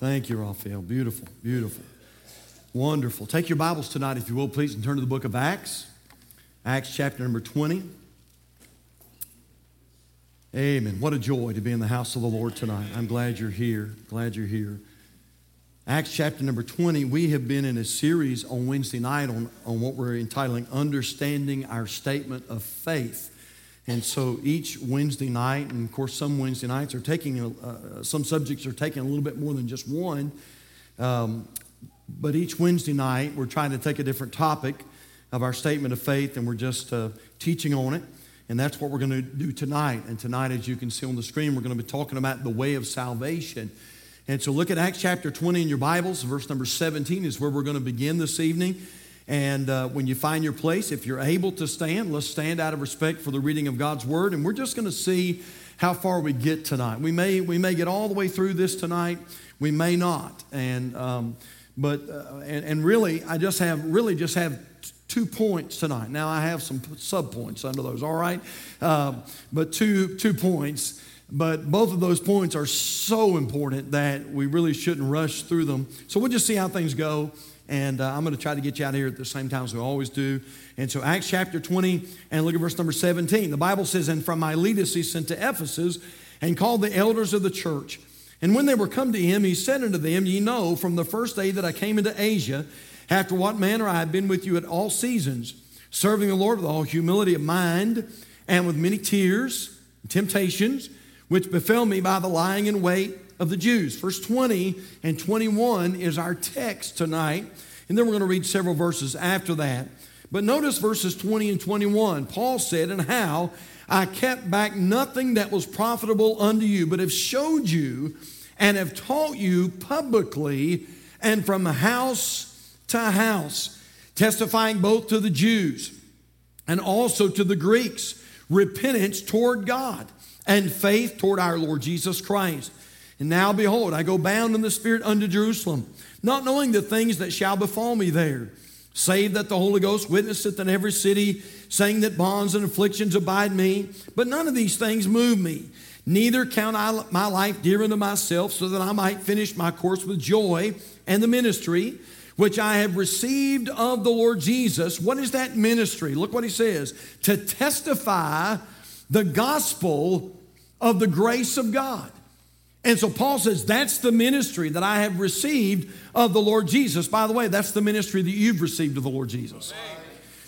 Thank you, Raphael. Beautiful, beautiful. Wonderful. Take your Bibles tonight, if you will, please, and turn to the book of Acts. Acts chapter number 20. Amen. What a joy to be in the house of the Lord tonight. I'm glad you're here. Glad you're here. Acts chapter number 20, we have been in a series on Wednesday night on, on what we're entitling Understanding Our Statement of Faith. And so each Wednesday night, and of course, some Wednesday nights are taking, uh, some subjects are taking a little bit more than just one. Um, but each Wednesday night, we're trying to take a different topic of our statement of faith, and we're just uh, teaching on it. And that's what we're going to do tonight. And tonight, as you can see on the screen, we're going to be talking about the way of salvation. And so look at Acts chapter 20 in your Bibles. Verse number 17 is where we're going to begin this evening. And uh, when you find your place, if you're able to stand, let's stand out of respect for the reading of God's word. And we're just going to see how far we get tonight. We may, we may get all the way through this tonight, we may not. And, um, but, uh, and, and really, I just have, really just have two points tonight. Now I have some sub points under those, all right? Uh, but two, two points. But both of those points are so important that we really shouldn't rush through them. So we'll just see how things go. And uh, I'm going to try to get you out of here at the same time as we always do. And so, Acts chapter 20, and look at verse number 17. The Bible says, And from Miletus he sent to Ephesus and called the elders of the church. And when they were come to him, he said unto them, Ye know from the first day that I came into Asia, after what manner I have been with you at all seasons, serving the Lord with all humility of mind and with many tears, and temptations, which befell me by the lying in wait of the Jews. Verse 20 and 21 is our text tonight, and then we're going to read several verses after that. But notice verses 20 and 21. Paul said, And how I kept back nothing that was profitable unto you, but have showed you and have taught you publicly and from house to house, testifying both to the Jews and also to the Greeks repentance toward God and faith toward our Lord Jesus Christ. And now, behold, I go bound in the Spirit unto Jerusalem, not knowing the things that shall befall me there, save that the Holy Ghost witnesseth in every city, saying that bonds and afflictions abide me. But none of these things move me. Neither count I my life dear unto myself, so that I might finish my course with joy and the ministry which I have received of the Lord Jesus. What is that ministry? Look what he says to testify the gospel of the grace of God. And so Paul says, That's the ministry that I have received of the Lord Jesus. By the way, that's the ministry that you've received of the Lord Jesus.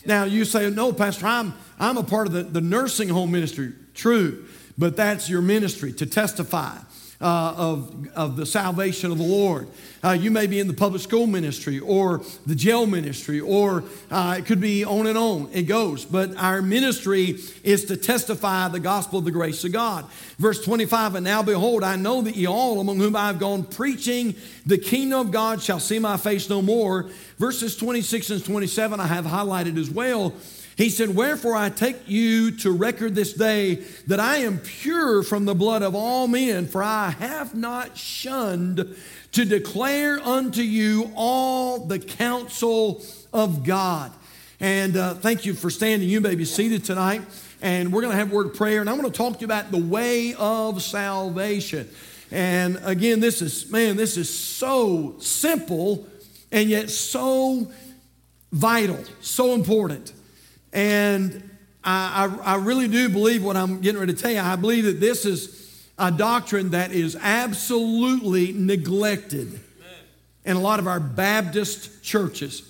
Now you say, No, Pastor, I'm, I'm a part of the, the nursing home ministry. True, but that's your ministry to testify uh, of, of the salvation of the Lord. Uh, you may be in the public school ministry or the jail ministry, or uh, it could be on and on. It goes. But our ministry is to testify the gospel of the grace of God. Verse 25 And now behold, I know that ye all among whom I have gone preaching the kingdom of God shall see my face no more. Verses 26 and 27 I have highlighted as well. He said, Wherefore I take you to record this day that I am pure from the blood of all men, for I have not shunned to declare unto you all the counsel of God. And uh, thank you for standing. You may be seated tonight. And we're going to have a word of prayer. And I'm going to talk to you about the way of salvation. And again, this is, man, this is so simple and yet so vital, so important. And I, I, I, really do believe what I'm getting ready to tell you. I believe that this is a doctrine that is absolutely neglected in a lot of our Baptist churches.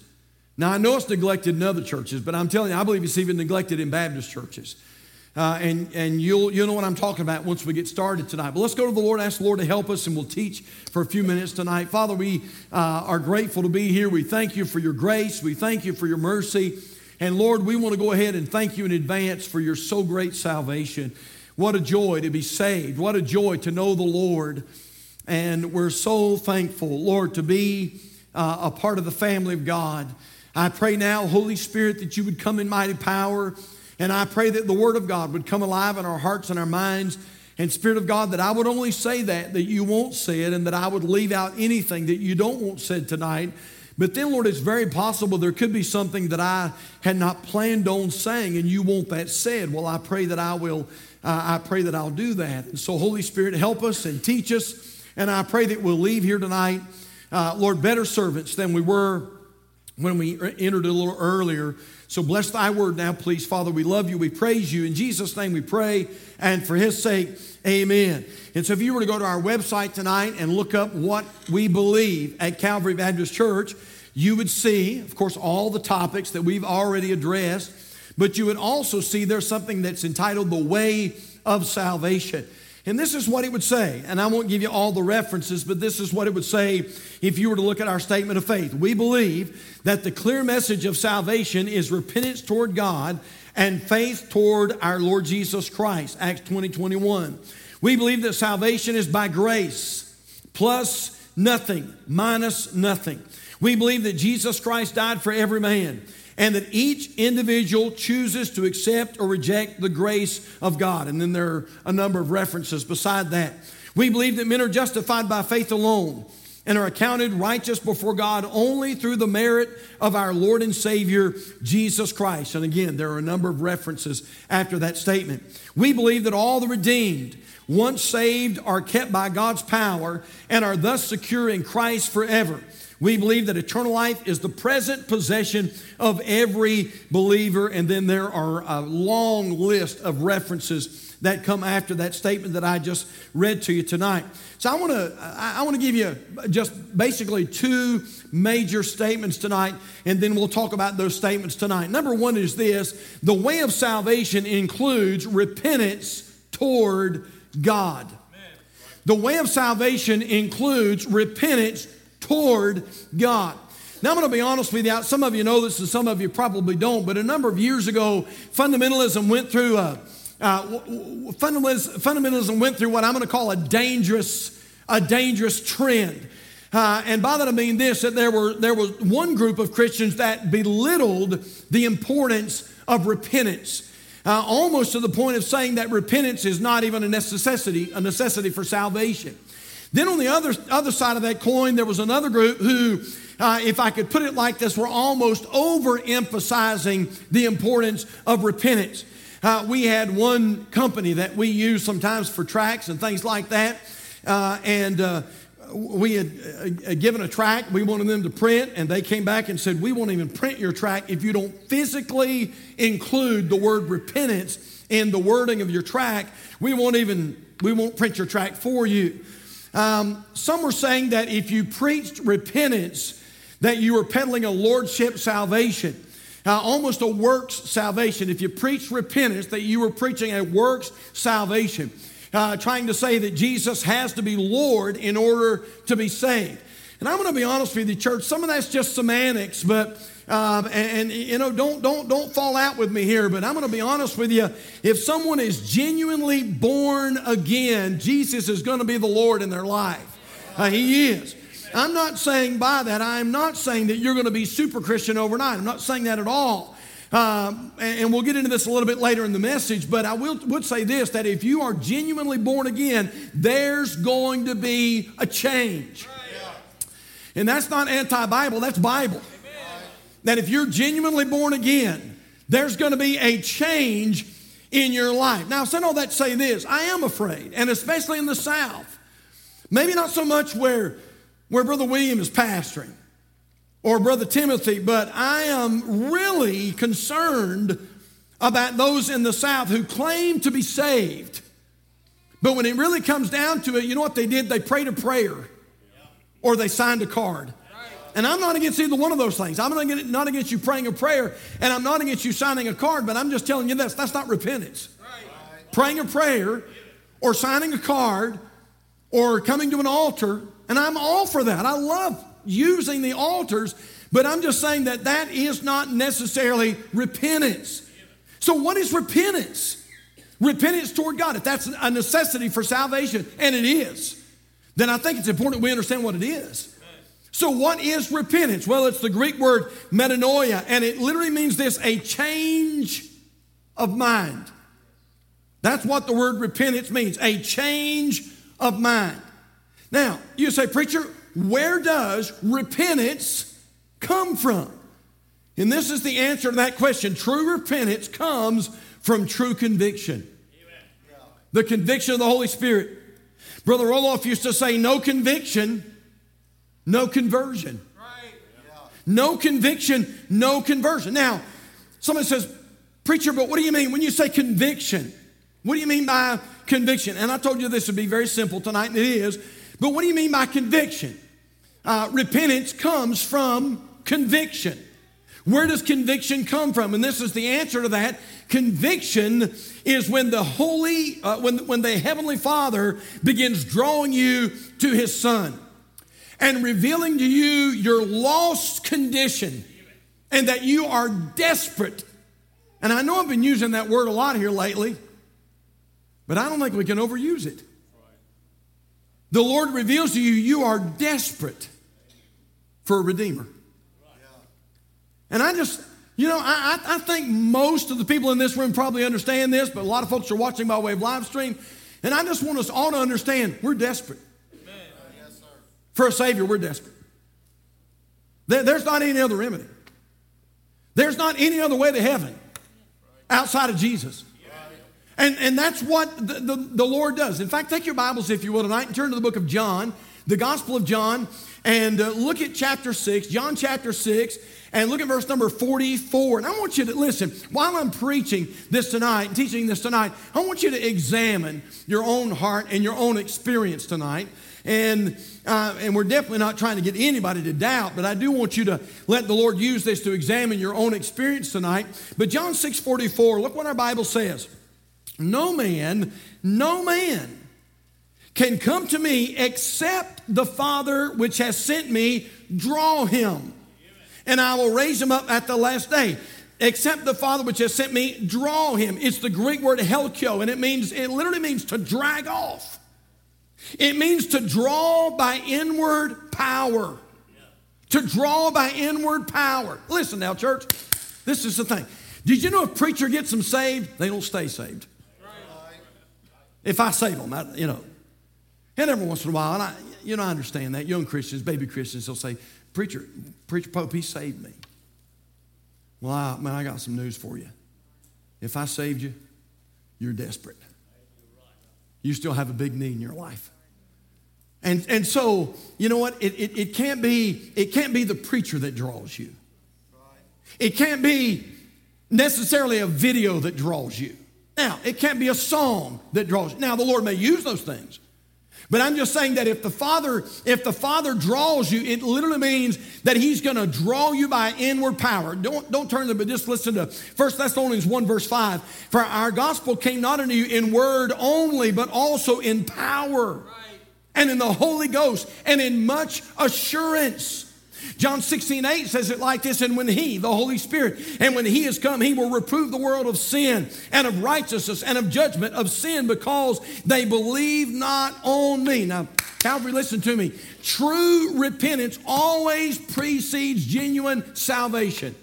Now, I know it's neglected in other churches, but I'm telling you, I believe it's even neglected in Baptist churches. Uh, and and you'll, you'll know what I'm talking about once we get started tonight. But let's go to the Lord, ask the Lord to help us, and we'll teach for a few minutes tonight. Father, we uh, are grateful to be here. We thank you for your grace. We thank you for your mercy. And Lord, we want to go ahead and thank you in advance for your so great salvation. What a joy to be saved. What a joy to know the Lord. And we're so thankful, Lord, to be uh, a part of the family of God. I pray now, Holy Spirit, that you would come in mighty power. And I pray that the Word of God would come alive in our hearts and our minds. And Spirit of God, that I would only say that, that you won't say it, and that I would leave out anything that you don't want said tonight. But then, Lord, it's very possible there could be something that I had not planned on saying, and you want that said. Well, I pray that I will, uh, I pray that I'll do that. And so, Holy Spirit, help us and teach us. And I pray that we'll leave here tonight, uh, Lord, better servants than we were when we er, entered a little earlier. So bless thy word now, please. Father, we love you. We praise you. In Jesus' name we pray. And for his sake, amen. And so if you were to go to our website tonight and look up what we believe at Calvary Baptist Church, you would see, of course, all the topics that we've already addressed, but you would also see there's something that's entitled The Way of Salvation. And this is what it would say. And I won't give you all the references, but this is what it would say if you were to look at our statement of faith. We believe that the clear message of salvation is repentance toward God and faith toward our Lord Jesus Christ. Acts 20 21. We believe that salvation is by grace, plus nothing, minus nothing. We believe that Jesus Christ died for every man and that each individual chooses to accept or reject the grace of God. And then there are a number of references beside that. We believe that men are justified by faith alone and are accounted righteous before God only through the merit of our Lord and Savior, Jesus Christ. And again, there are a number of references after that statement. We believe that all the redeemed, once saved, are kept by God's power and are thus secure in Christ forever. We believe that eternal life is the present possession of every believer. And then there are a long list of references that come after that statement that I just read to you tonight. So I want to I want to give you just basically two major statements tonight and then we'll talk about those statements tonight. Number 1 is this, the way of salvation includes repentance toward God. The way of salvation includes repentance toward God. Now, I'm going to be honest with you. Some of you know this and some of you probably don't, but a number of years ago, fundamentalism went through a, uh, fundamentalism went through what I'm going to call a dangerous, a dangerous trend. Uh, and by that I mean this that there, were, there was one group of Christians that belittled the importance of repentance. Uh, almost to the point of saying that repentance is not even a necessity, a necessity for salvation. Then on the other, other side of that coin, there was another group who, uh, if I could put it like this, were almost overemphasizing the importance of repentance. Uh, we had one company that we use sometimes for tracks and things like that. Uh, and uh, we had uh, given a track, we wanted them to print, and they came back and said, We won't even print your track if you don't physically include the word repentance in the wording of your track. We won't even, we won't print your track for you. Um, some were saying that if you preached repentance, that you were peddling a lordship salvation, uh, almost a works salvation. If you preached repentance, that you were preaching a works salvation, uh, trying to say that Jesus has to be Lord in order to be saved. And I'm going to be honest with you, church. Some of that's just semantics, but um, and, and, you know, don't don't don't fall out with me here. But I'm going to be honest with you. If someone is genuinely born again, Jesus is going to be the Lord in their life. Uh, he is. I'm not saying by that. I'm not saying that you're going to be super Christian overnight. I'm not saying that at all. Um, and, and, we'll get into this a little bit later in the message, but I will, would say this that if you are genuinely born again, there's going to be a change. And that's not anti Bible, that's Bible. That if you're genuinely born again, there's going to be a change in your life. Now, I all that say this I am afraid, and especially in the South. Maybe not so much where, where Brother William is pastoring or Brother Timothy, but I am really concerned about those in the South who claim to be saved. But when it really comes down to it, you know what they did? They prayed a prayer or they signed a card. And I'm not against either one of those things. I'm not against you praying a prayer, and I'm not against you signing a card, but I'm just telling you this that's not repentance. Right. Praying a prayer or signing a card or coming to an altar, and I'm all for that. I love using the altars, but I'm just saying that that is not necessarily repentance. So, what is repentance? Repentance toward God. If that's a necessity for salvation, and it is, then I think it's important we understand what it is. So, what is repentance? Well, it's the Greek word metanoia, and it literally means this a change of mind. That's what the word repentance means a change of mind. Now, you say, Preacher, where does repentance come from? And this is the answer to that question. True repentance comes from true conviction. The conviction of the Holy Spirit. Brother Roloff used to say, no conviction, no conversion. No conviction, no conversion. Now, someone says, Preacher, but what do you mean when you say conviction? What do you mean by conviction? And I told you this would be very simple tonight, and it is. But what do you mean by conviction? Uh, repentance comes from conviction. Where does conviction come from? And this is the answer to that. Conviction is when the holy, uh, when, when the heavenly Father begins drawing you to his Son and revealing to you your lost condition and that you are desperate. And I know I've been using that word a lot here lately, but I don't think we can overuse it. The Lord reveals to you you are desperate for a Redeemer. And I just, you know, I, I think most of the people in this room probably understand this, but a lot of folks are watching by way of live stream. And I just want us all to understand we're desperate. For a Savior, we're desperate. there's not any other remedy. There's not any other way to heaven outside of Jesus. And, and that's what the, the, the, Lord does. In fact, take your Bibles, if you will, tonight and turn to the book of John, the Gospel of John, and uh, look at chapter 6, John chapter 6, and look at verse number 44. And I want you to listen, while I'm preaching this tonight and teaching this tonight, I want you to examine your own heart and your own experience tonight. And, uh, and we're definitely not trying to get anybody to doubt, but I do want you to let the Lord use this to examine your own experience tonight. But John 6 44, look what our Bible says. No man, no man can come to me except the Father which has sent me draw him. And I will raise him up at the last day except the Father which has sent me, draw him. It's the Greek word helkio, and it means, it literally means to drag off. It means to draw by inward power. To draw by inward power. Listen now, church. This is the thing. Did you know if preacher gets them saved, they don't stay saved? If I save them, I, you know. And every once in a while, and I, you know, I understand that. Young Christians, baby Christians, they'll say, Preacher, Preacher Pope, he saved me. Well, I, man, I got some news for you. If I saved you, you're desperate. You still have a big need in your life. And, and so, you know what? It, it, it, can't be, it can't be the preacher that draws you. It can't be necessarily a video that draws you. Now, it can't be a song that draws you. Now, the Lord may use those things. But I'm just saying that if the Father, if the Father draws you, it literally means that He's going to draw you by inward power. Don't, don't turn to, but just listen to 1 Thessalonians 1, verse 5. For our gospel came not unto you in word only, but also in power. Right and in the Holy Ghost and in much assurance. John 16, 8 says it like this, and when He, the Holy Spirit, and when He has come, He will reprove the world of sin and of righteousness and of judgment of sin because they believe not on me. Now, Calvary, listen to me. True repentance always precedes genuine salvation.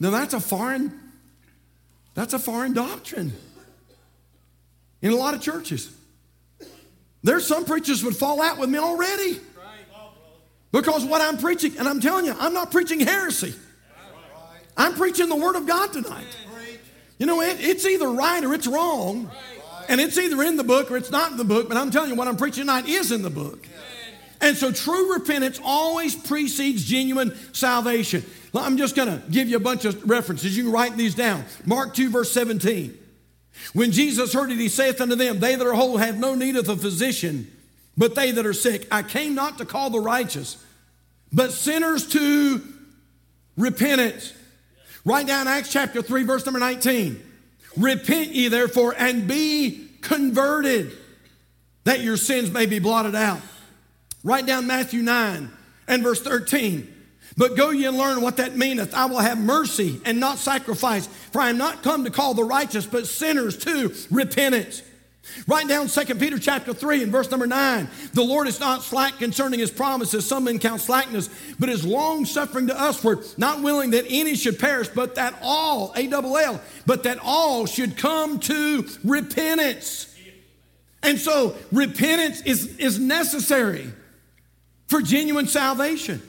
Now, that's a foreign, that's a foreign doctrine in a lot of churches. There's some preachers would fall out with me already. Because what I'm preaching, and I'm telling you, I'm not preaching heresy. I'm preaching the Word of God tonight. You know, it, it's either right or it's wrong. And it's either in the book or it's not in the book, but I'm telling you, what I'm preaching tonight is in the book. And so true repentance always precedes genuine salvation. I'm just going to give you a bunch of references. You can write these down. Mark 2, verse 17. When Jesus heard it, he saith unto them, They that are whole have no need of a physician, but they that are sick. I came not to call the righteous, but sinners to repentance. Write down Acts chapter 3, verse number 19. Repent ye therefore and be converted, that your sins may be blotted out. Write down Matthew 9 and verse 13. But go ye and learn what that meaneth. I will have mercy and not sacrifice, for I am not come to call the righteous, but sinners to repentance. Write down 2 Peter chapter 3 and verse number 9. The Lord is not slack concerning his promises, some men count slackness, but is long suffering to usward, not willing that any should perish, but that all, A double L, but that all should come to repentance. And so repentance is, is necessary for genuine salvation.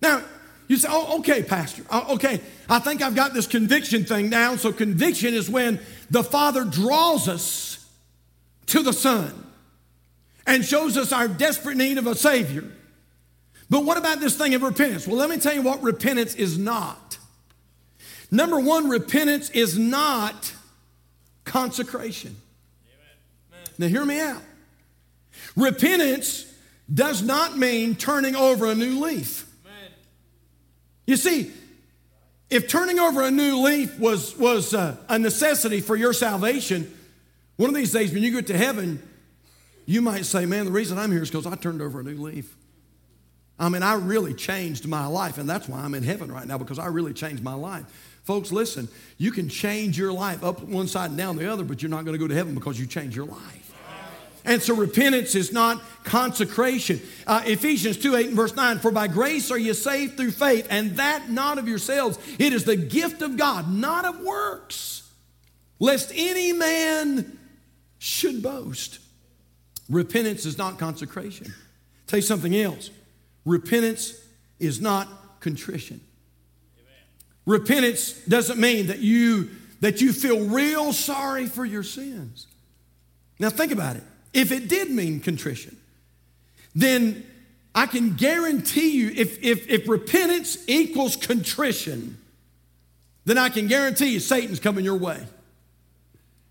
Now, you say, oh, okay, Pastor. Oh, okay, I think I've got this conviction thing down. So, conviction is when the Father draws us to the Son. and shows us our desperate need of a Savior. But what about this thing of repentance? Well, let me tell you what repentance is not. Number one, repentance is not consecration. Now, hear me out. Repentance does not mean turning over a new leaf. You see, if turning over a new leaf was, was uh, a necessity for your salvation, one of these days when you get to heaven, you might say, Man, the reason I'm here is because I turned over a new leaf. I mean, I really changed my life, and that's why I'm in heaven right now because I really changed my life. Folks, listen, you can change your life up one side and down the other, but you're not going to go to heaven because you changed your life. And so repentance is not consecration. Uh, Ephesians 2 8 and verse 9 For by grace are you saved through faith, and that not of yourselves. It is the gift of God, not of works, lest any man should boast. Repentance is not consecration. Tell you something else repentance is not contrition. Repentance doesn't mean that you that you feel real sorry for your sins. Now think about it. If it did mean contrition, then I can guarantee you if, if, if repentance equals contrition, then I can guarantee you Satan's coming your way.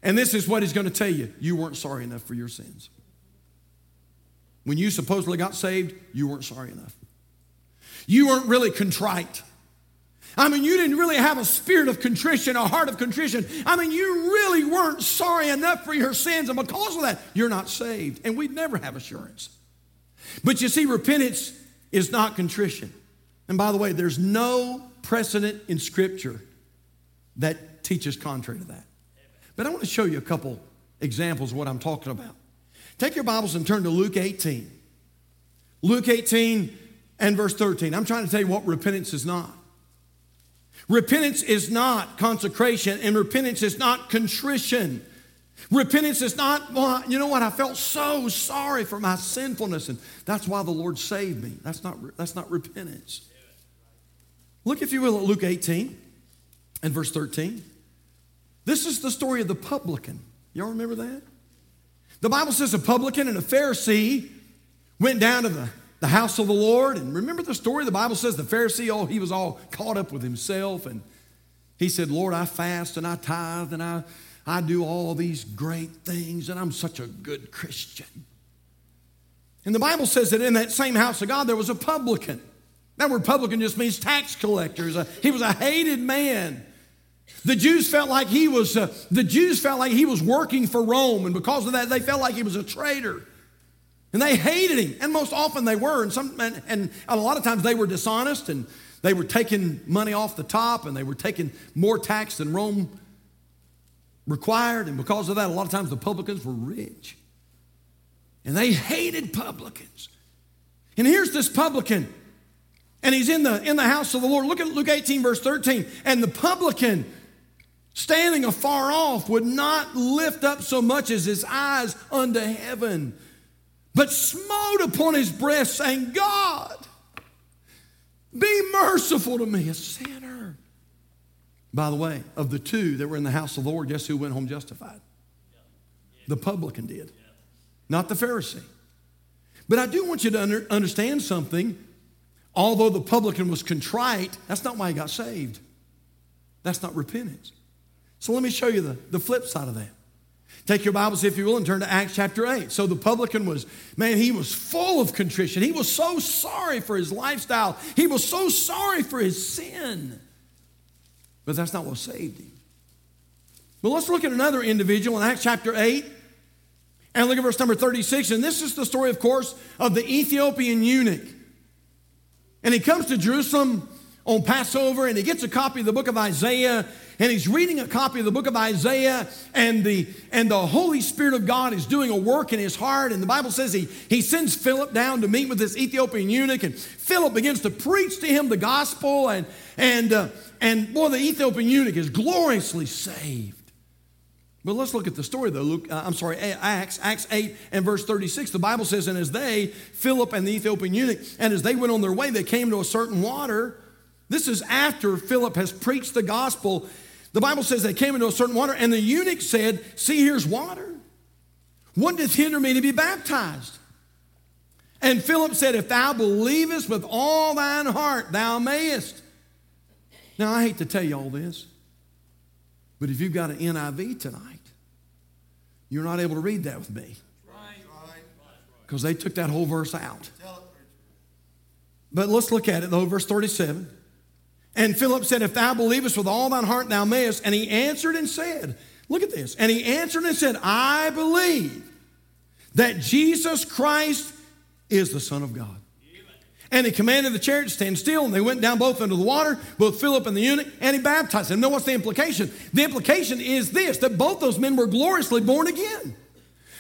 And this is what he's going to tell you you weren't sorry enough for your sins. When you supposedly got saved, you weren't sorry enough. You weren't really contrite. I mean, you didn't really have a spirit of contrition, a heart of contrition. I mean, you really weren't sorry enough for your sins, and because of that, you're not saved. And we'd never have assurance. But you see, repentance is not contrition. And by the way, there's no precedent in Scripture that teaches contrary to that. But I want to show you a couple examples of what I'm talking about. Take your Bibles and turn to Luke 18. Luke 18 and verse 13. I'm trying to tell you what repentance is not. Repentance is not consecration, and repentance is not contrition. Repentance is not, well, you know what, I felt so sorry for my sinfulness, and that's why the Lord saved me. That's not, that's not repentance. Look, if you will, at Luke 18 and verse 13. This is the story of the publican. Y'all remember that? The Bible says a publican and a Pharisee went down to the, the house of the Lord. And remember the story? The Bible says the Pharisee, oh, he was all caught up with himself. And he said, Lord, I fast and I tithe and I, I do all these great things and I'm such a good Christian. And the Bible says that in that same house of God, there was a publican. That word publican just means tax collector. Uh, he was a hated man. The Jews felt like he was uh, the Jews felt like he was working for Rome, and because of that, they felt like he was a traitor. And they hated him, and most often they were, and some and, and a lot of times they were dishonest and they were taking money off the top and they were taking more tax than Rome required, and because of that, a lot of times the publicans were rich. And they hated publicans. And here's this publican, and he's in the in the house of the Lord. Look at Luke 18, verse 13. And the publican standing afar off, would not lift up so much as his eyes unto heaven, but smote upon his breast, saying, God, be merciful to me, a sinner. By the way, of the two that were in the house of the Lord, guess who went home justified? The publican did, not the Pharisee. But I do want you to under, understand something. Although the publican was contrite, that's not why he got saved. That's not repentance. So let me show you the, the flip side of that. Take your Bibles, if you will, and turn to Acts chapter 8. So the publican was, man, he was full of contrition. He was so sorry for his lifestyle, he was so sorry for his sin. But that's not what saved him. But let's look at another individual in Acts chapter 8 and look at verse number 36. And this is the story, of course, of the Ethiopian eunuch. And he comes to Jerusalem on Passover and he gets a copy of the book of Isaiah and he's reading a copy of the book of Isaiah and the and the Holy Spirit of God is doing a work in his heart and the Bible says he he sends Philip down to meet with this Ethiopian eunuch and Philip begins to preach to him the gospel and and uh, and boy the Ethiopian eunuch is gloriously saved. But let's look at the story though. Luke, uh, I'm sorry, Acts, Acts 8 and verse 36. The Bible says, And as they, Philip and the Ethiopian eunuch, and as they went on their way, they came to a certain water this is after Philip has preached the gospel. The Bible says they came into a certain water, and the eunuch said, See, here's water. What doth hinder me to be baptized? And Philip said, If thou believest with all thine heart, thou mayest. Now, I hate to tell you all this, but if you've got an NIV tonight, you're not able to read that with me. Because they took that whole verse out. But let's look at it though, verse 37. And Philip said, If thou believest with all thine heart, thou mayest. And he answered and said, Look at this. And he answered and said, I believe that Jesus Christ is the Son of God. And he commanded the chariot to stand still, and they went down both into the water, both Philip and the eunuch, and he baptized them. Now, what's the implication? The implication is this that both those men were gloriously born again.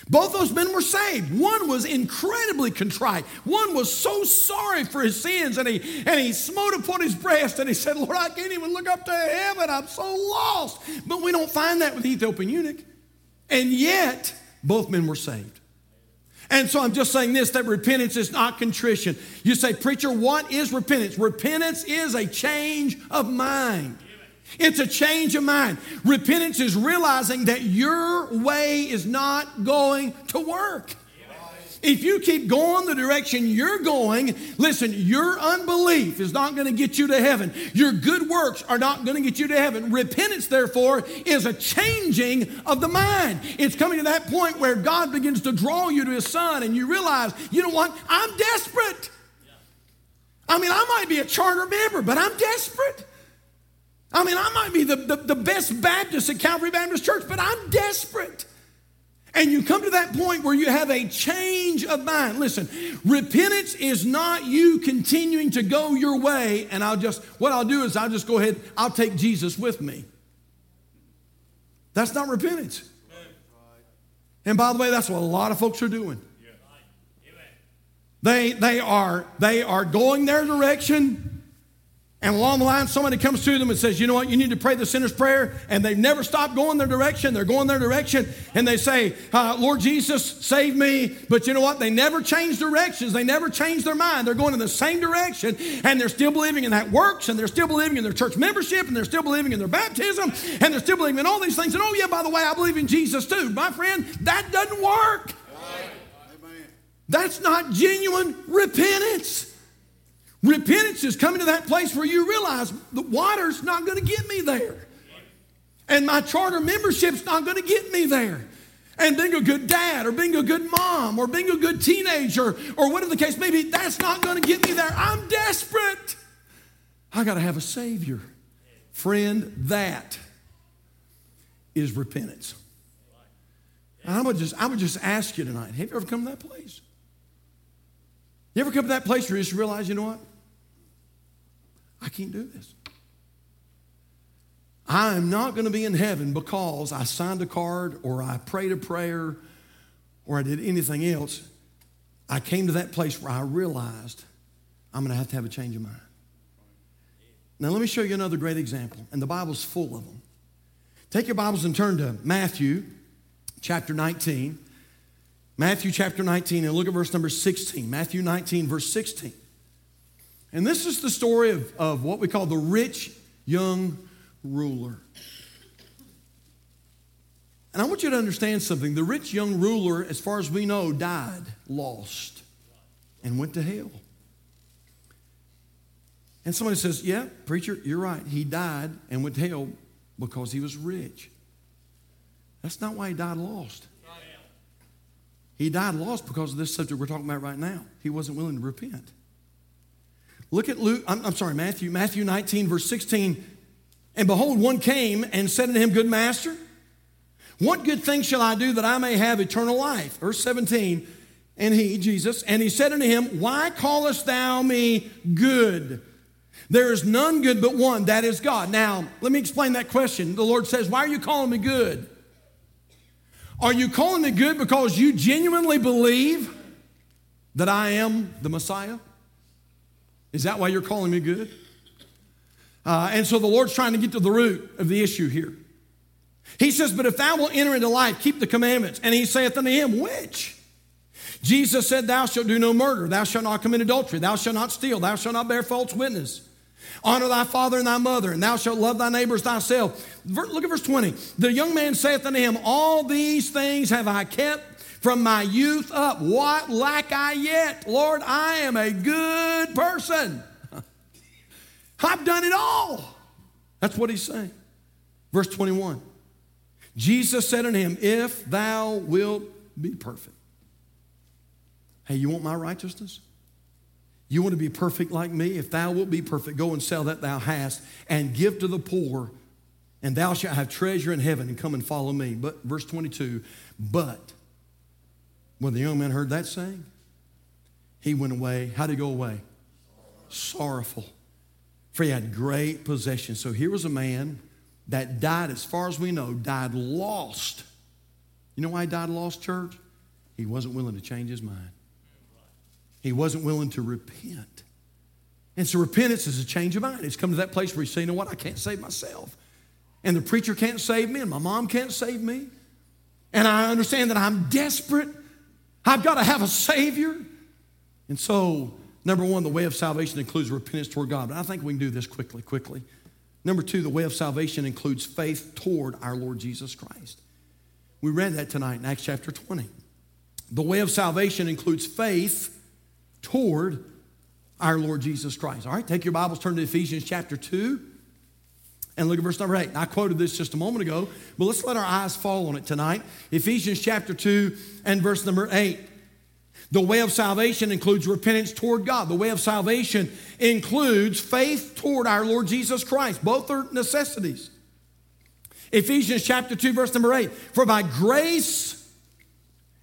Both those men were saved. One was incredibly contrite. One was so sorry for his sins, and he, and he smote upon his breast and he said, Lord, I can't even look up to heaven. I'm so lost. But we don't find that with the Ethiopian eunuch. And yet, both men were saved. And so I'm just saying this that repentance is not contrition. You say, Preacher, what is repentance? Repentance is a change of mind. It's a change of mind. Repentance is realizing that your way is not going to work. If you keep going the direction you're going, listen, your unbelief is not going to get you to heaven. Your good works are not going to get you to heaven. Repentance, therefore, is a changing of the mind. It's coming to that point where God begins to draw you to His Son, and you realize, you know what? I'm desperate. I mean, I might be a charter member, but I'm desperate. I mean, I might be the, the, the, best Baptist at Calvary Baptist Church, but I'm desperate. And you come to that point where you have a change of mind. Listen, repentance is not you continuing to go your way, and I'll just, what I'll do is I'll just go ahead, I'll take Jesus with me. That's not repentance. And by the way, that's what a lot of folks are doing. They, they, are, they are going their direction and along the line, somebody comes to them and says, You know what? You need to pray the sinner's prayer. And they've never stopped going their direction. They're going their direction. And they say, uh, Lord Jesus, save me. But you know what? They never change directions. They never change their mind. They're going in the same direction. And they're still believing in that works. And they're still believing in their church membership. And they're still believing in their baptism. And they're still believing in all these things. And oh, yeah, by the way, I believe in Jesus too. My friend, that doesn't work. That's not genuine repentance. Repentance is coming to that place where you realize the water's not going to get me there. And my charter membership's not going to get me there. And being a good dad or being a good mom or being a good teenager or whatever the case may be, that's not going to get me there. I'm desperate. I got to have a Savior. Friend, that is repentance. I would just, I would just ask you tonight have you ever come to that place? You ever come to that place where you just realize, you know what? I can't do this. I am not going to be in heaven because I signed a card or I prayed a prayer or I did anything else. I came to that place where I realized I'm going to have to have a change of mind. Now, let me show you another great example, and the Bible's full of them. Take your Bibles and turn to Matthew chapter 19. Matthew chapter 19, and look at verse number 16. Matthew 19, verse 16. And this is the story of, of what we call the rich young ruler. And I want you to understand something. The rich young ruler, as far as we know, died, lost, and went to hell. And somebody says, Yeah, preacher, you're right. He died and went to hell because he was rich. That's not why he died lost. He died lost because of this subject we're talking about right now. He wasn't willing to repent. Look at Luke, I'm, I'm, sorry, Matthew, Matthew 19, verse 16. And behold, one came and said unto him, Good master, what good thing shall I do that I may have eternal life? Verse 17. And he, Jesus, and he said unto him, Why callest thou me good? There is none good but one, that is God. Now, let me explain that question. The Lord says, Why are you calling me good? Are you calling me good because you genuinely believe that I am the Messiah? Is that why you're calling me good? Uh, and so the Lord's trying to get to the root of the issue here. He says, But if thou wilt enter into life, keep the commandments. And he saith unto him, Which? Jesus said, Thou shalt do no murder, thou shalt not commit adultery, thou shalt not steal, thou shalt not bear false witness. Honor thy father and thy mother, and thou shalt love thy neighbors thyself. Look at verse 20. The young man saith unto him, All these things have I kept from my youth up. What lack I yet? Lord, I am a good person. I've done it all. That's what he's saying. Verse 21 Jesus said unto him, If thou wilt be perfect. Hey, you want my righteousness? You want to be perfect like me? If thou wilt be perfect, go and sell that thou hast and give to the poor, and thou shalt have treasure in heaven, and come and follow me. But verse 22, but when the young man heard that saying, he went away. How did he go away? Sorrowful. For he had great possessions. So here was a man that died, as far as we know, died lost. You know why he died lost, church? He wasn't willing to change his mind. He wasn't willing to repent. And so repentance is a change of mind. It's come to that place where you say, you know what, I can't save myself. And the preacher can't save me, and my mom can't save me. And I understand that I'm desperate. I've got to have a Savior. And so, number one, the way of salvation includes repentance toward God. But I think we can do this quickly, quickly. Number two, the way of salvation includes faith toward our Lord Jesus Christ. We read that tonight in Acts chapter 20. The way of salvation includes faith toward our Lord Jesus Christ. All right, take your Bibles, turn to Ephesians chapter 2, and look at verse number 8. I quoted this just a moment ago, but let's let our eyes fall on it tonight. Ephesians chapter 2 and verse number 8. The way of salvation includes repentance toward God. The way of salvation includes faith toward our Lord Jesus Christ. Both are necessities. Ephesians chapter 2, verse number 8. For by grace,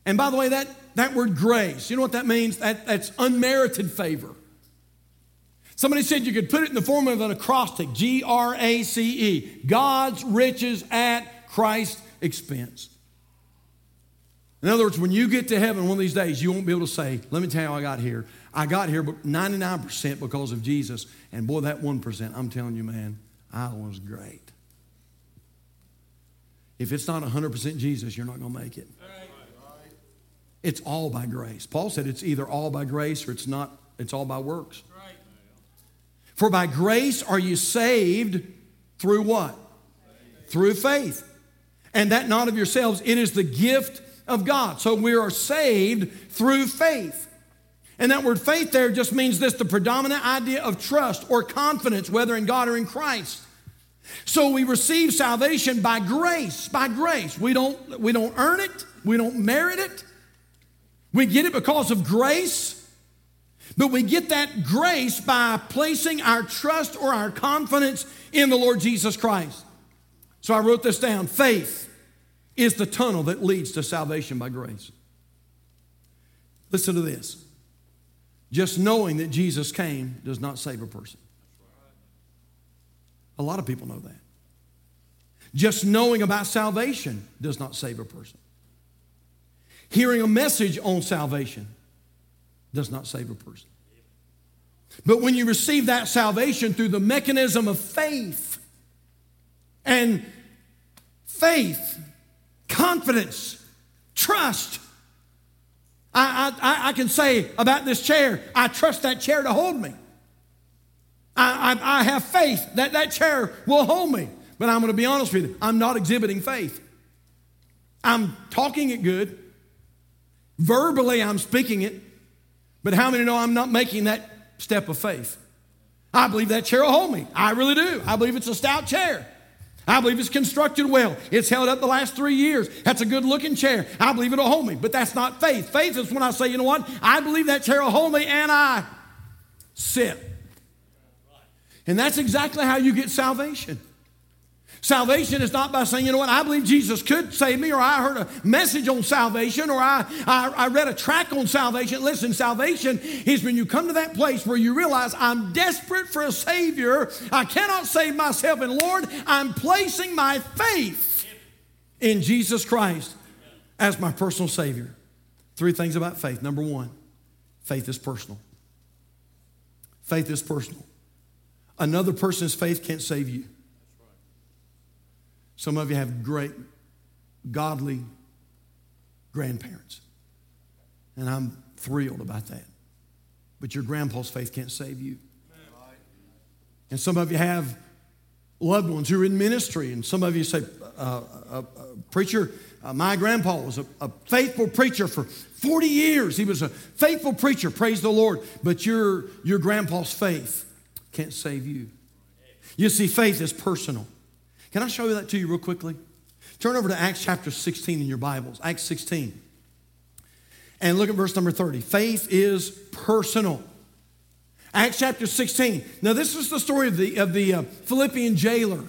and by the way, that that word grace, you know what that means? That, that's unmerited favor. Somebody said you could put it in the form of an acrostic G R A C E God's riches at Christ's expense. In other words, when you get to heaven one of these days, you won't be able to say, Let me tell you how I got here. I got here 99% because of Jesus. And boy, that 1%, I'm telling you, man, I was great. If it's not 100% Jesus, you're not going to make it. It's all by grace. Paul said it's either all by grace or it's not, it's all by works. For by grace are you saved through what? Through faith. And that not of yourselves, it is the gift of God. So we are saved through faith. And that word faith there just means this the predominant idea of trust or confidence, whether in God or in Christ. So we receive salvation by grace, by grace. We don't, we don't earn it, we don't merit it. We get it because of grace, but we get that grace by placing our trust or our confidence in the Lord Jesus Christ. So I wrote this down faith is the tunnel that leads to salvation by grace. Listen to this. Just knowing that Jesus came does not save a person. A lot of people know that. Just knowing about salvation does not save a person. Hearing a message on salvation does not save a person. But when you receive that salvation through the mechanism of faith and faith, confidence, trust, I, I, I can say about this chair, I trust that chair to hold me. I, I, I have faith that that chair will hold me. But I'm going to be honest with you, I'm not exhibiting faith. I'm talking it good, Verbally, I'm speaking it, but how many know I'm not making that step of faith? I believe that chair will hold me. I really do. I believe it's a stout chair. I believe it's constructed well. It's held up the last three years. That's a good looking chair. I believe it'll hold me, but that's not faith. Faith is when I say, you know what? I believe that chair will hold me and I sit. And that's exactly how you get salvation. Salvation is not by saying, you know what, I believe Jesus could save me, or I heard a message on salvation, or I, I, I, read a track on salvation. Listen, salvation is when you come to that place where you realize I'm desperate for a Savior. I cannot save myself, and Lord, I'm placing my faith in Jesus Christ as my personal Savior. Three things about faith. Number one, faith is personal. Faith is personal. Another person's faith can't save you. Some of you have great, godly grandparents. And I'm thrilled about that. But your grandpa's faith can't save you. And some of you have loved ones who are in ministry. And some of you say, uh, uh, uh, Preacher, uh, my grandpa was a, a faithful preacher for 40 years. He was a faithful preacher, praise the Lord. But your, your grandpa's faith can't save you. You see, faith is personal. Can I show you that to you real quickly? Turn over to Acts chapter 16 in your Bibles, Acts 16. And look at verse number 30. Faith is personal. Acts chapter 16. Now, this is the story of the, of the uh, Philippian jailer.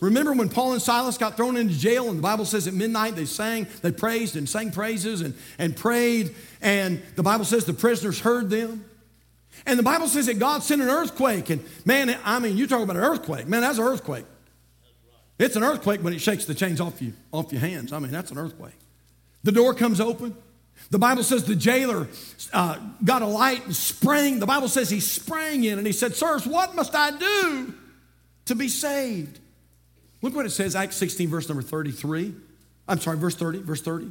Remember when Paul and Silas got thrown into jail, and the Bible says at midnight they sang, they praised and sang praises and, and prayed, and the Bible says the prisoners heard them. And the Bible says that God sent an earthquake. And man, I mean, you talk about an earthquake. Man, that's an earthquake. It's an earthquake when it shakes the chains off you, off your hands. I mean, that's an earthquake. The door comes open. The Bible says the jailer uh, got a light and sprang. The Bible says he sprang in and he said, Sirs, what must I do to be saved? Look what it says, Acts 16, verse number 33. I'm sorry, verse 30, verse 30.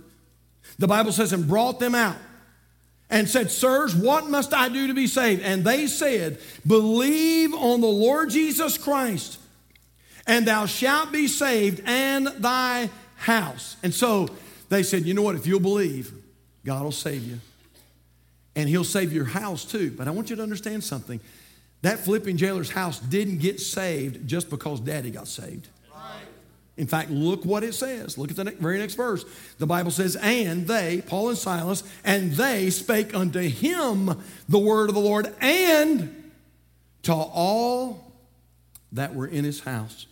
The Bible says, and brought them out and said, Sirs, what must I do to be saved? And they said, Believe on the Lord Jesus Christ, and thou shalt be saved, and thy house. And so they said, You know what? If you'll believe, God will save you. And he'll save your house too. But I want you to understand something. That Philippian jailer's house didn't get saved just because daddy got saved. In fact, look what it says. Look at the very next verse. The Bible says, And they, Paul and Silas, and they spake unto him the word of the Lord and to all that were in his house.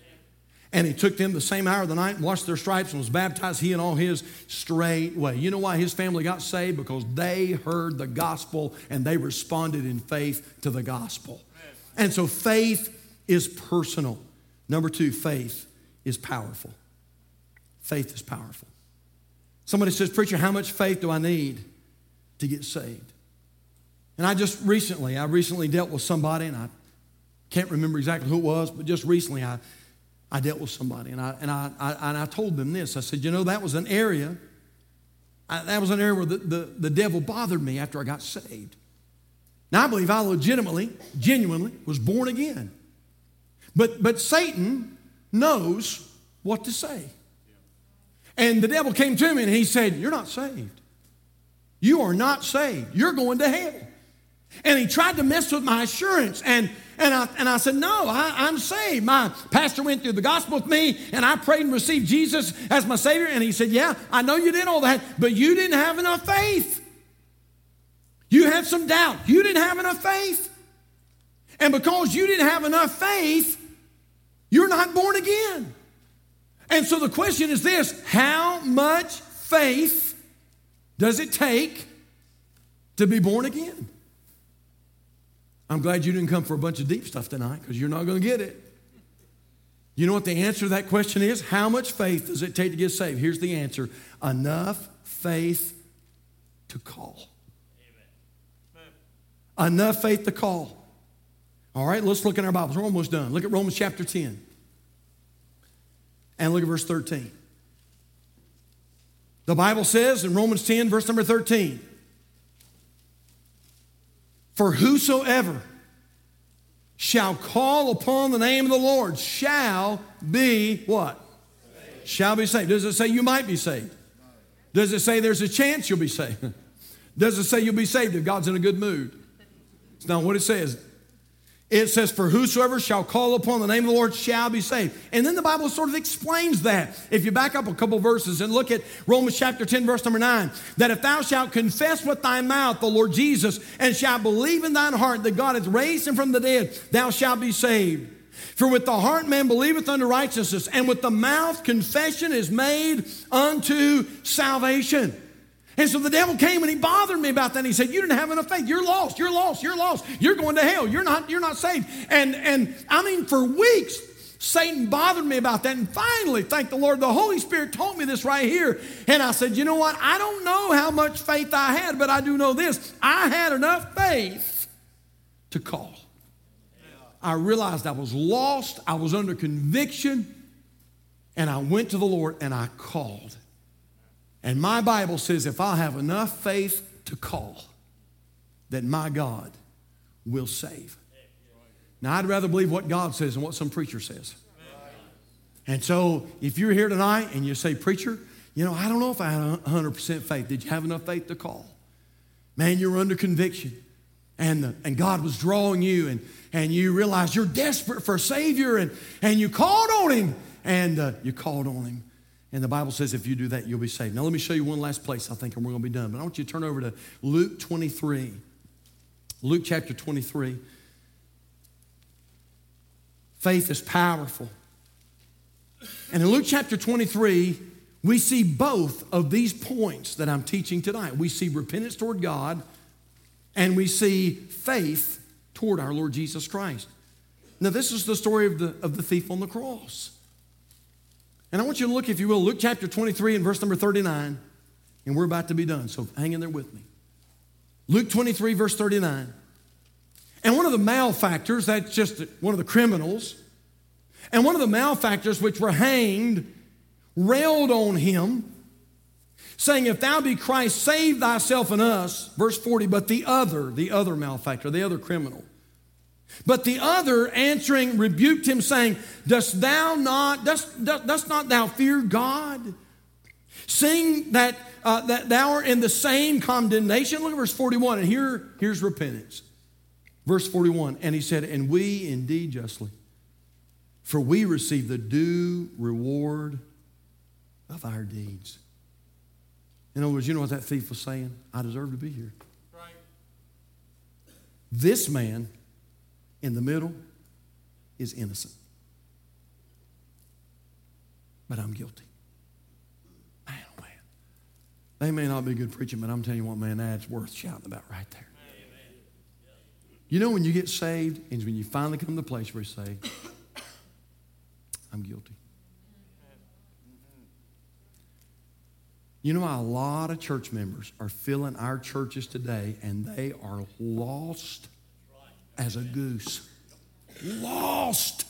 And he took them the same hour of the night and washed their stripes and was baptized, he and all his straightway. You know why his family got saved? Because they heard the gospel and they responded in faith to the gospel. And so faith is personal. Number two, faith is powerful. Faith is powerful. Somebody says, Preacher, how much faith do I need to get saved? And I just recently, I recently dealt with somebody, and I can't remember exactly who it was, but just recently I, I dealt with somebody, and I, and I, I, and I told them this. I said, You know, that was an area, I, that was an area where the, the, the devil bothered me after I got saved. Now, I believe I legitimately, genuinely was born again. But, but Satan knows what to say. And the devil came to me and he said, You're not saved. You are not saved. You're going to hell. And he tried to mess with my assurance. And, and, I, and I said, No, I, am saved. My pastor went through the gospel with me, and I prayed and received Jesus as my Savior. And he said, Yeah, I know you did all that, but you didn't have enough faith. You had some doubt. You didn't have enough faith. And because you didn't have enough faith, you're not born again. And so the question is this how much faith does it take to be born again? I'm glad you didn't come for a bunch of deep stuff tonight because you're not going to get it. You know what the answer to that question is? How much faith does it take to get saved? Here's the answer enough faith to call. Amen. Enough faith to call. All right, let's look in our Bibles. We're almost done. Look at Romans chapter 10. And look at verse 13. The Bible says in Romans 10, verse number 13, For whosoever shall call upon the name of the Lord shall be what? Saved. Shall be saved. Does it say you might be saved? Does it say there's a chance you'll be saved? Does it say you'll be saved if God's in a good mood? It's not what it says. It says, For whosoever shall call upon the name of the Lord shall be saved. And then the Bible sort of explains that. If you back up a couple verses and look at Romans chapter 10, verse number 9, that if thou shalt confess with thy mouth the Lord Jesus and shalt believe in thine heart that God hath raised him from the dead, thou shalt be saved. For with the heart man believeth unto righteousness, and with the mouth confession is made unto salvation. And so the devil came and he bothered me about that. And he said, You didn't have enough faith. You're lost. You're lost. You're lost. You're going to hell. You're not, you're not saved. And, and I mean, for weeks, Satan bothered me about that. And finally, thank the Lord, the Holy Spirit told me this right here. And I said, You know what? I don't know how much faith I had, but I do know this. I had enough faith to call. I realized I was lost, I was under conviction, and I went to the Lord and I called. And my Bible says if I have enough faith to call, that my God will save. Now, I'd rather believe what God says than what some preacher says. And so if you're here tonight and you say, Preacher, you know, I don't know if I had 100% faith. Did you have enough faith to call? Man, you're under conviction. And, and God was drawing you, and, and you realized you're desperate for a Savior, and, and you called on Him, and uh, you called on Him. And the Bible says if you do that, you'll be saved. Now, let me show you one last place, I think, and we're going to be done. But I want you to turn over to Luke 23. Luke chapter 23. Faith is powerful. And in Luke chapter 23, we see both of these points that I'm teaching tonight. We see repentance toward God, and we see faith toward our Lord Jesus Christ. Now, this is the story of the, of the thief on the cross. And I want you to look, if you will, Luke chapter 23 and verse number 39, and we're about to be done, so hang in there with me. Luke 23, verse 39. And one of the malefactors, that's just one of the criminals, and one of the malefactors which were hanged railed on him, saying, If thou be Christ, save thyself and us. Verse 40, but the other, the other malefactor, the other criminal, but the other answering rebuked him, saying, Dost thou not, dost, dost not thou fear God? Seeing that, uh, that thou art in the same condemnation. Look at verse 41, and here, here's repentance. Verse 41, and he said, And we indeed justly, for we receive the due reward of our deeds. In other words, you know what that thief was saying? I deserve to be here. Right. This man in the middle is innocent. But I'm guilty. Man, oh man. They may not be good preaching, but I'm telling you what, man, that's worth shouting about right there. You know when you get saved and when you finally come to the place where you say, I'm guilty. You know, a lot of church members are filling our churches today and they are lost as a goose. Lost.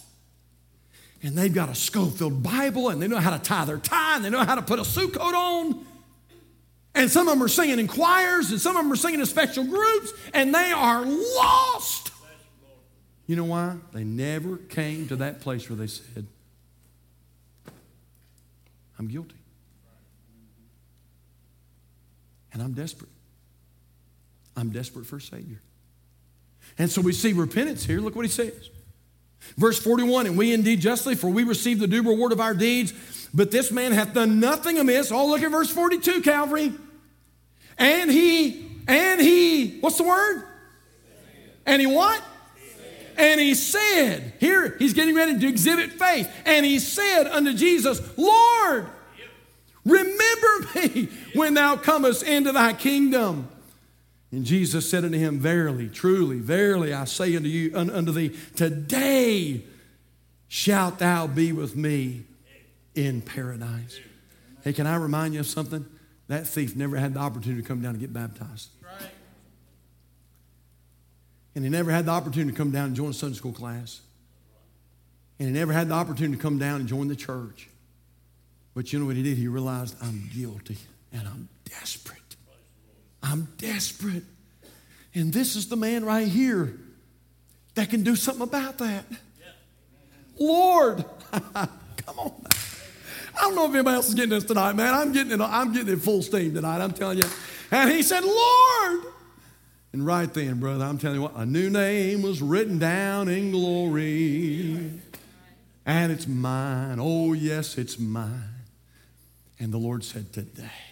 And they've got a Scofield Bible and they know how to tie their tie and they know how to put a suit coat on. And some of them are singing in choirs and some of them are singing in special groups and they are lost. You know why? They never came to that place where they said, I'm guilty. And I'm desperate. I'm desperate for a Savior. And so we see repentance here. Look what he says. Verse 41 And we indeed justly, for we receive the due reward of our deeds, but this man hath done nothing amiss. Oh, look at verse 42, Calvary. And he, and he, what's the word? And he what? And he said, here he's getting ready to exhibit faith. And he said unto Jesus, Lord, remember me when thou comest into thy kingdom. And Jesus said unto him, Verily, truly, verily, I say unto you, unto thee, today shalt thou be with me in paradise. Hey, can I remind you of something? That thief never had the opportunity to come down and get baptized. And he never had the opportunity to come down and join a Sunday school class. And he never had the opportunity to come down and join the church. But you know what he did? He realized, I'm guilty and I'm desperate. I'm desperate. And this is the man right here that can do something about that. Lord, come on. I don't know if anybody else is getting this tonight, man. I'm getting it, I'm getting it full steam tonight, I'm telling you. And he said, Lord. And right then, brother, I'm telling you what, a new name was written down in glory. And it's mine. Oh, yes, it's mine. And the Lord said, Today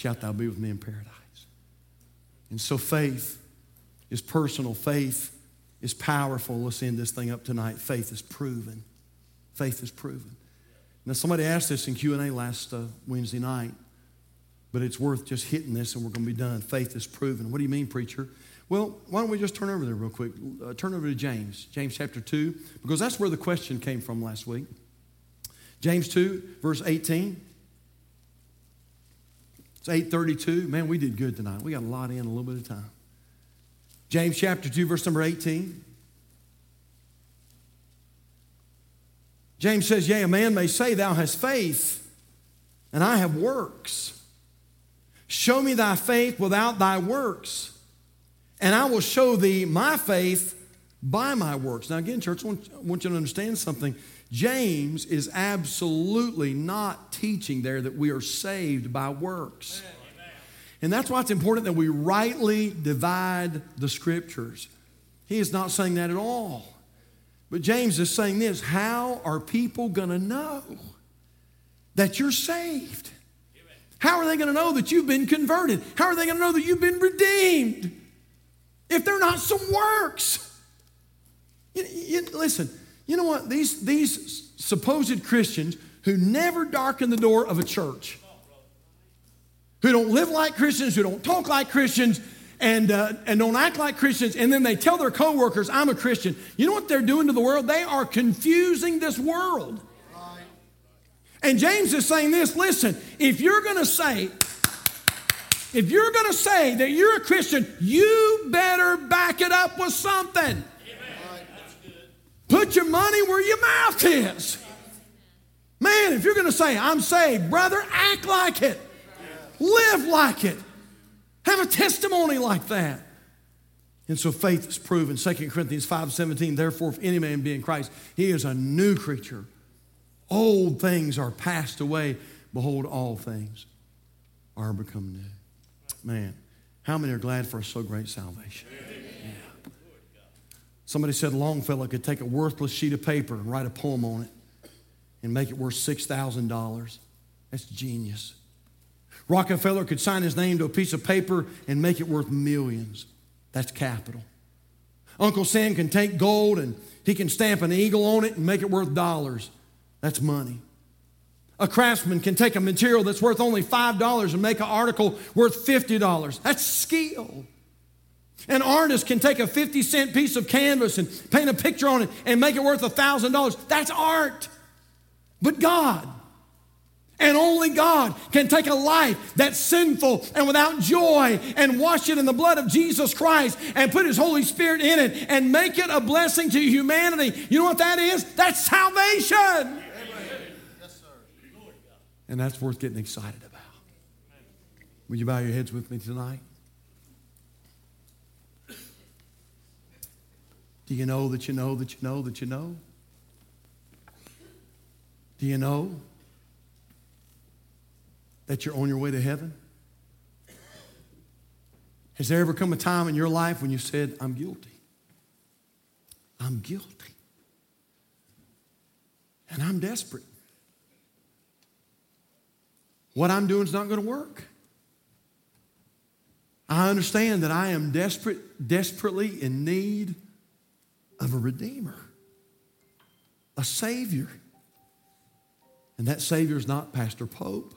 shalt thou be with me in paradise. And so faith is personal, faith is powerful. Let's end this thing up tonight. Faith is proven. Faith is proven. Now, somebody asked this in Q&A last uh, Wednesday night, but it's worth just hitting this and we're going to be done. Faith is proven. What do you mean, preacher? Well, why don't we just turn over there real quick? Uh, turn over to James, James chapter 2, because that's where the question came from last week. James 2, verse 18. It's 8:32. Man, we did good tonight. We got a lot in a little bit of time. James chapter 2 verse number 18. James says, Yea, a man may say, Thou hast faith, and I have works. Show me thy faith without thy works, and I will show thee my faith by my works. Now, again, church, I want, you to understand something. James is absolutely not teaching there that we are saved by works. And that's why it's important that we rightly divide the scriptures. He is not saying that at all. But James is saying this how are people going to know that you're saved? How are they going to know that you've been converted? How are they going to know that you've been redeemed if they're not some works? You, you, listen, you know what? These, these supposed Christians who never darken the door of a church, who don't live like Christians, who don't talk like Christians, and, uh, and don't act like Christians, and then they tell their coworkers, I'm a Christian. You know what they're doing to the world? They are confusing this world. And James is saying this listen, if you're going to say, if you're going to say that you're a Christian, you better back it up with something. Put your money where your mouth is. Man, if you're going to say, I'm saved, brother, act like it. Live like it. Have a testimony like that. And so faith is proven. 2 Corinthians 5 17, therefore, if any man be in Christ, he is a new creature. Old things are passed away. Behold, all things are become new. Man, how many are glad for so great salvation? Yeah. Somebody said Longfellow could take a worthless sheet of paper and write a poem on it and make it worth $6,000. That's genius. Rockefeller could sign his name to a piece of paper and make it worth millions. That's capital. Uncle Sam can take gold and he can stamp an eagle on it and make it worth dollars. That's money. A craftsman can take a material that's worth only $5 and make an article worth $50. That's skill. An artist can take a 50 cent piece of canvas and paint a picture on it and make it worth a $1,000. That's art. But God, and only God can take a life that's sinful and without joy and wash it in the blood of Jesus Christ and put His Holy Spirit in it and make it a blessing to humanity. You know what that is? That's salvation. And that's worth getting excited about. Will you bow your heads with me tonight? Do you know that you know that you know that you know? Do you know that you're on your way to heaven? Has there ever come a time in your life when you said, I'm guilty? I'm guilty. And I'm desperate. What I'm doing is not going to work. I understand that I am desperate, desperately in need of a Redeemer, a Savior. And that Savior is not Pastor Pope.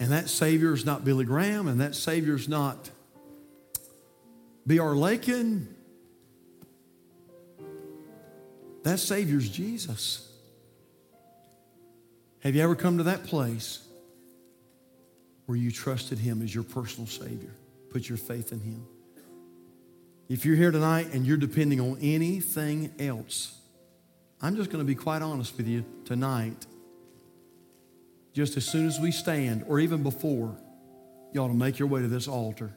And that Savior is not Billy Graham. And that Savior is not B.R. Lakin. That Savior's Jesus. Have you ever come to that place where you trusted Him as your personal Savior? Put your faith in Him. If you're here tonight and you're depending on anything else, I'm just going to be quite honest with you tonight. Just as soon as we stand, or even before, you ought to make your way to this altar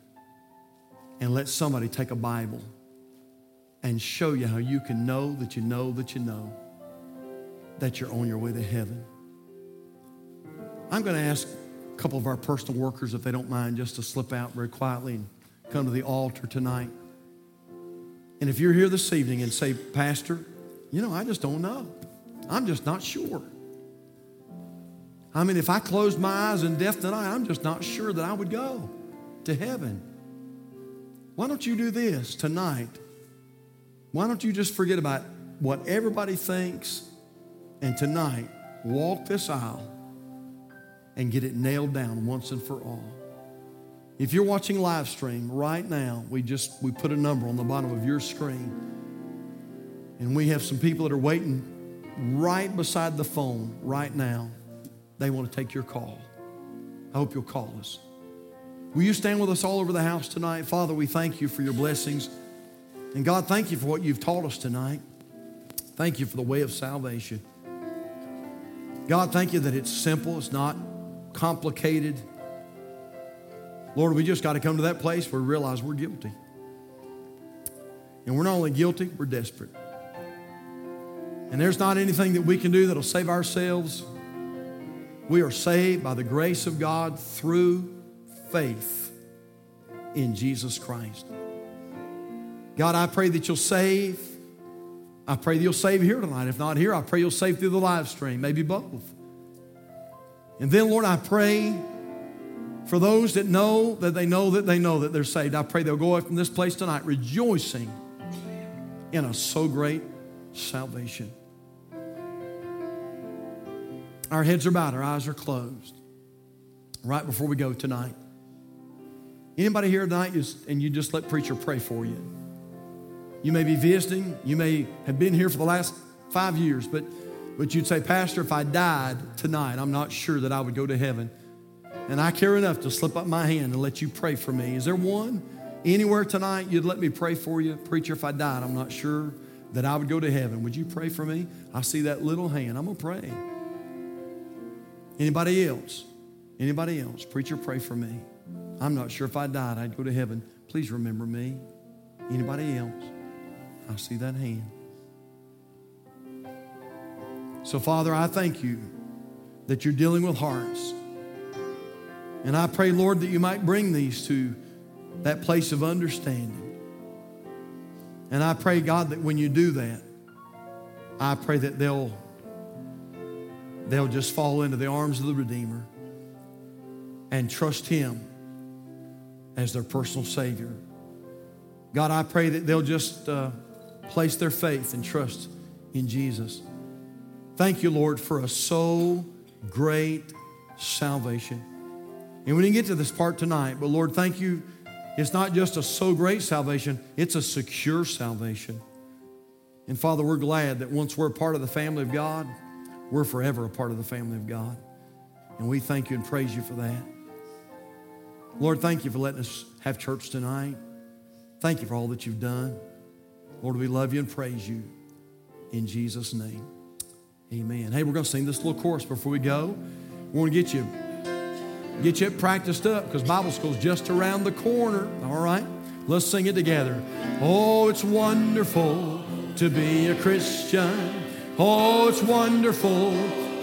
and let somebody take a Bible and show you how you can know that you know that you know that you're on your way to heaven. I'm going to ask a couple of our personal workers, if they don't mind, just to slip out very quietly and come to the altar tonight. And if you're here this evening and say, Pastor, you know, I just don't know. I'm just not sure. I mean, if I closed my eyes in death tonight, I'm just not sure that I would go to heaven. Why don't you do this tonight? Why don't you just forget about what everybody thinks and tonight walk this aisle and get it nailed down once and for all. If you're watching live stream right now, we just we put a number on the bottom of your screen. And we have some people that are waiting right beside the phone right now. They want to take your call. I hope you'll call us. Will you stand with us all over the house tonight? Father, we thank you for your blessings. And God, thank you for what you've taught us tonight. Thank you for the way of salvation. God, thank you that it's simple, it's not complicated. Lord, we just got to come to that place where we realize we're guilty. And we're not only guilty, we're desperate. And there's not anything that we can do that'll save ourselves. We are saved by the grace of God through faith in Jesus Christ. God, I pray that you'll save. I pray that you'll save here tonight. If not here, I pray you'll save through the live stream, maybe both. And then, Lord, I pray for those that know that they know that they know that they're saved. I pray they'll go away from this place tonight rejoicing in a so great salvation. Our heads are bowed, our eyes are closed. Right before we go tonight. Anybody here tonight and you just let preacher pray for you? You may be visiting, you may have been here for the last five years, but, but you'd say, Pastor, if I died tonight, I'm not sure that I would go to heaven. And I care enough to slip up my hand and let you pray for me. Is there one anywhere tonight you'd let me pray for you? Preacher, if I died, I'm not sure that I would go to heaven. Would you pray for me? I see that little hand. I'm going to pray. Anybody else? Anybody else? Preacher, pray for me. I'm not sure if I died, I'd go to heaven. Please remember me. Anybody else? I see that hand. So, Father, I thank you that you're dealing with hearts. And I pray, Lord, that you might bring these to that place of understanding. And I pray, God, that when you do that, I pray that they'll, they'll just fall into the arms of the Redeemer and trust Him as their personal Savior. God, I pray that they'll just uh, place their faith and trust in Jesus. Thank you, Lord, for a so great salvation. And we didn't get to this part tonight, but Lord, thank you. It's not just a so great salvation, it's a secure salvation. And Father, we're glad that once we're part of the family of God, we're forever a part of the family of God. And we thank you and praise you for that. Lord, thank you for letting us have church tonight. Thank you for all that you've done. Lord, we love you and praise you in Jesus' name. Amen. Hey, we're going to sing this little chorus before we go. We want to get you get you practiced up because Bible school's just around the corner. All right? Let's sing it together. Oh, it's wonderful to be a Christian. Oh, it's wonderful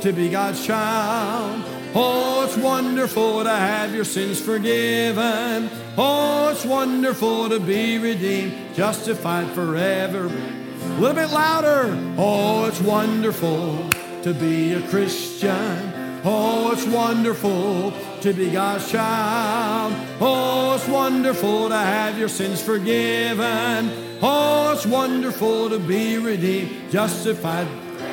to be God's child. Oh, it's wonderful to have your sins forgiven. Oh, it's wonderful to be redeemed, justified forever. A little bit louder. Oh, it's wonderful to be a Christian. Oh, it's wonderful to be God's child. Oh, it's wonderful to have your sins forgiven. Oh, it's wonderful to be redeemed, justified.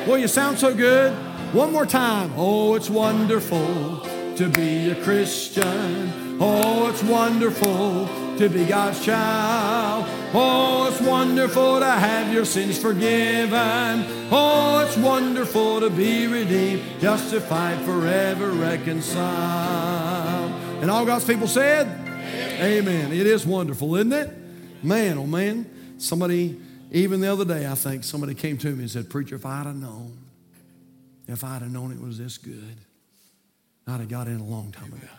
Well, you sound so good. One more time. Oh, it's wonderful to be a Christian. Oh, it's wonderful to be God's child. Oh, it's wonderful to have your sins forgiven. Oh, it's wonderful to be redeemed, justified, forever reconciled. And all God's people said, Amen. Amen. It is wonderful, isn't it? Man, oh man. Somebody, even the other day, I think somebody came to me and said, Preacher, if I'd have known if I'd have known it was this good, I'd have got in a long time ago.